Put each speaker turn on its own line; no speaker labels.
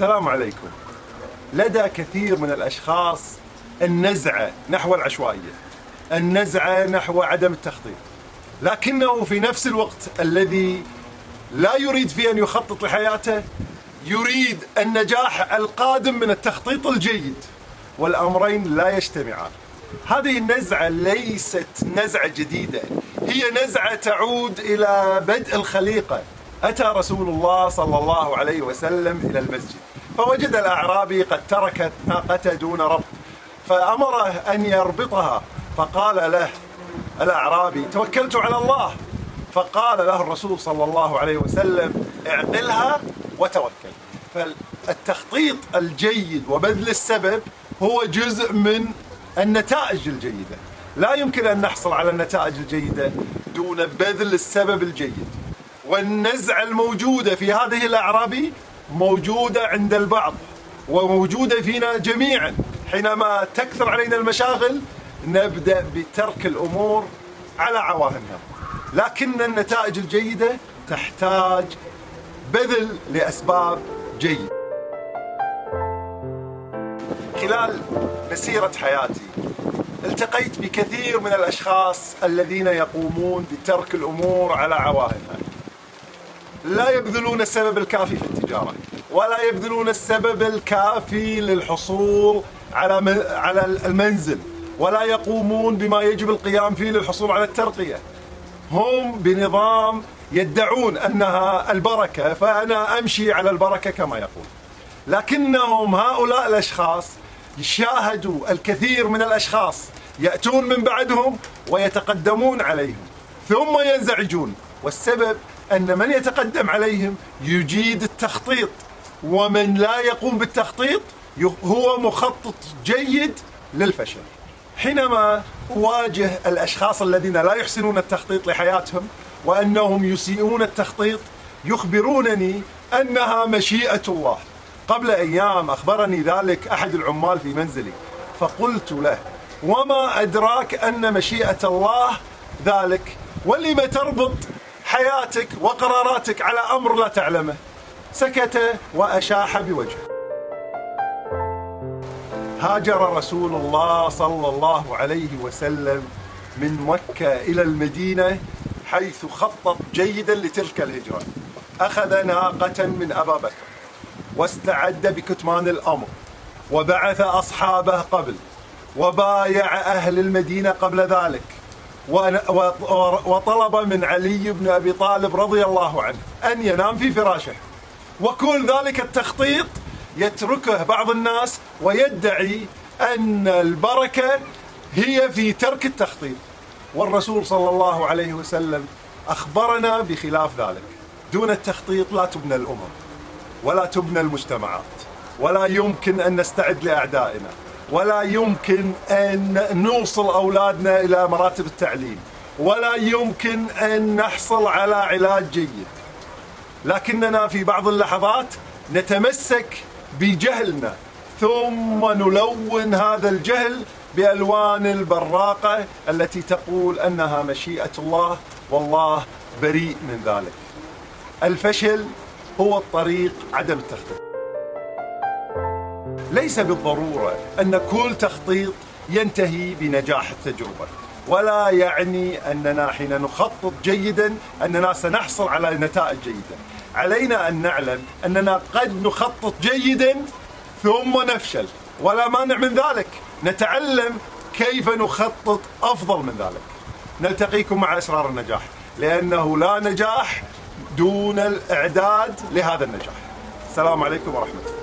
السلام عليكم. لدى كثير من الأشخاص النزعة نحو العشوائية النزعة نحو عدم التخطيط. لكنه في نفس الوقت الذي لا يريد فيه أن يخطط لحياته يريد النجاح القادم من التخطيط الجيد والأمرين لا يجتمعان. هذه النزعة ليست نزعة جديدة هي نزعة تعود إلى بدء الخليقة. أتى رسول الله صلى الله عليه وسلم إلى المسجد. فوجد الأعرابي قد تركت ناقته دون ربط فامره أن يربطها. فقال له الأعرابي توكلت على الله. فقال له الرسول صلى الله عليه وسلم اعقلها وتوكل. فالتخطيط الجيد وبذل السبب هو جزء من النتائج الجيدة. لا يمكن أن نحصل على النتائج الجيدة دون بذل السبب الجيد. والنزعه الموجوده في هذه الأعرابي موجودة عند البعض وموجودة فينا جميعا. حينما تكثر علينا المشاغل نبدأ بترك الأمور على عواهنها. لكن النتائج الجيدة تحتاج بذل لأسباب جيدة. خلال مسيرة حياتي التقيت بكثير من الأشخاص الذين يقومون بترك الأمور على عواهنها. لا يبذلون السبب الكافي في التجارة ولا يبذلون السبب الكافي للحصول على على المنزل ولا يقومون بما يجب القيام فيه للحصول على الترقية. هم بنظام يدعون أنها البركة فأنا أمشي على البركة كما يقول. لكنهم هؤلاء الأشخاص شاهدوا الكثير من الأشخاص يأتون من بعدهم ويتقدمون عليهم ثم ينزعجون والسبب أن من يتقدم عليهم يجيد التخطيط ومن لا يقوم بالتخطيط هو مخطط جيد للفشل. حينما اواجه الأشخاص الذين لا يحسنون التخطيط لحياتهم وأنهم يسيئون التخطيط يخبرونني أنها مشيئة الله. قبل أيام أخبرني ذلك أحد العمال في منزلي فقلت له وما أدراك أن مشيئة الله ذلك؟ ولم تربط حياتك وقراراتك على أمر لا تعلمه. سكت وأشاح بوجهه. هاجر رسول الله صلى الله عليه وسلم من مكة إلى المدينة حيث خطط جيدا لتلك الهجرة. أخذ ناقة من أبا بكر واستعد بكتمان الأمر وبعث أصحابه قبل وبايع أهل المدينة قبل ذلك. وطلب من علي بن أبي طالب رضي الله عنه أن ينام في فراشه. وكل ذلك التخطيط يتركه بعض الناس ويدعي أن البركة هي في ترك التخطيط. والرسول صلى الله عليه وسلم أخبرنا بخلاف ذلك. دون التخطيط لا تبنى الأمم ولا تبنى المجتمعات ولا يمكن أن نستعد لأعدائنا. ولا يمكن أن نوصل أولادنا إلى مراتب التعليم ولا يمكن أن نحصل على علاج جيد لكننا في بعض اللحظات نتمسك بجهلنا ثم نلون هذا الجهل بألوان البراقة التي تقول أنها مشيئة الله والله بريء من ذلك. الفشل هو الطريق عدم التخطيط. ليس بالضرورة أن كل تخطيط ينتهي بنجاح التجربة. ولا يعني أننا حين نخطط جيدا أننا سنحصل على نتائج جيدة. علينا أن نعلم أننا قد نخطط جيدا ثم نفشل ولا مانع من ذلك نتعلم كيف نخطط أفضل من ذلك نلتقيكم مع إسرار النجاح لأنه لا نجاح دون الإعداد لهذا النجاح السلام عليكم ورحمة الله